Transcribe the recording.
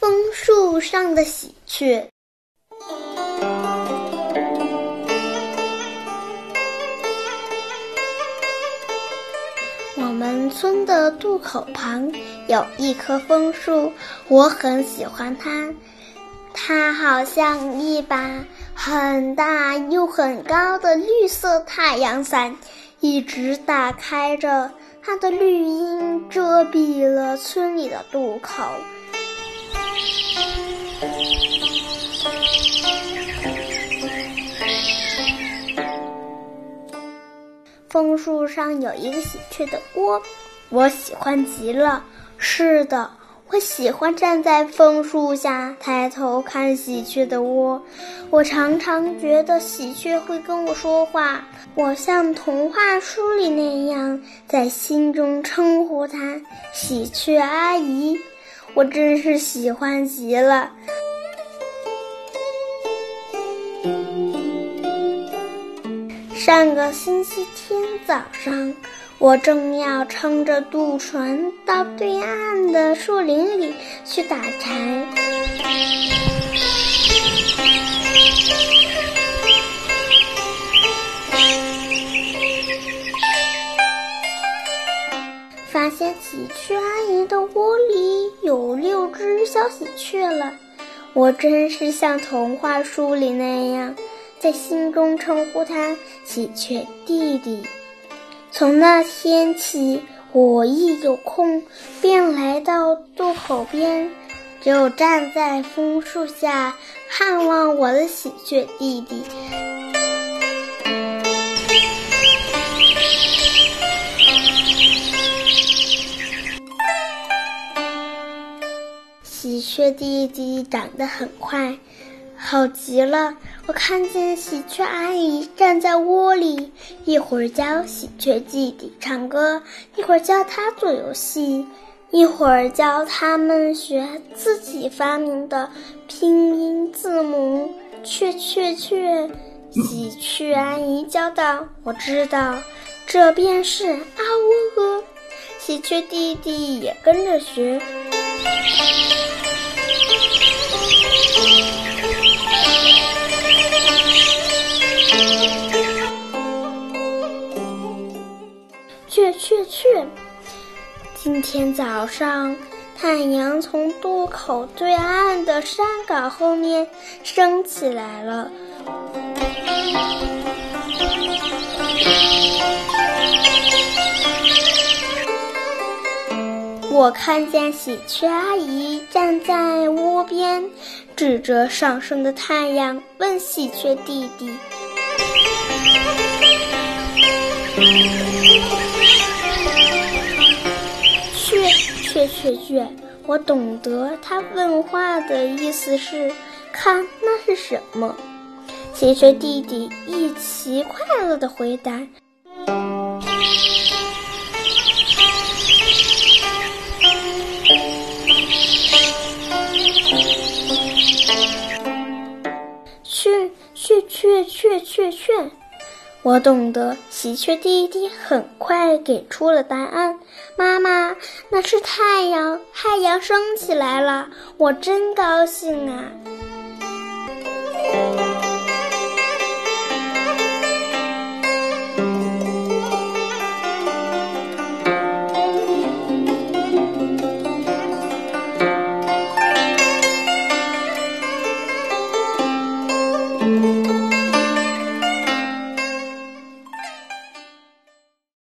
枫树上的喜鹊。我们村的渡口旁有一棵枫树，我很喜欢它。它好像一把很大又很高的绿色太阳伞，一直打开着。它的绿荫遮蔽了村里的渡口。枫树上有一个喜鹊的窝，我喜欢极了。是的，我喜欢站在枫树下抬头看喜鹊的窝。我常常觉得喜鹊会跟我说话，我像童话书里那样在心中称呼它“喜鹊阿姨”。我真是喜欢极了。上个星期天早上，我正要撑着渡船到对岸的树林里去打柴，发现喜鹊阿姨的窝里有六只小喜鹊了。我真是像童话书里那样。在心中称呼他喜鹊弟弟。从那天起，我一有空便来到渡口边，就站在枫树下盼望我的喜鹊弟弟。喜鹊弟弟长得很快。好极了！我看见喜鹊阿姨站在窝里，一会儿教喜鹊弟弟唱歌，一会儿教他做游戏，一会儿教他们学自己发明的拼音字母。雀雀雀，喜鹊阿姨教道：“我知道，这便是啊喔鹅。”喜鹊弟弟也跟着学。雀雀！今天早上，太阳从渡口对岸的山岗后面升起来了。我看见喜鹊阿姨站在窝边，指着上升的太阳，问喜鹊弟弟。雀雀，我懂得他问话的意思是，看那是什么？喜鹊弟弟一齐快乐的回答：雀雀雀雀雀雀。我懂得，喜鹊弟弟很快给出了答案。妈妈，那是太阳，太阳升起来了，我真高兴啊！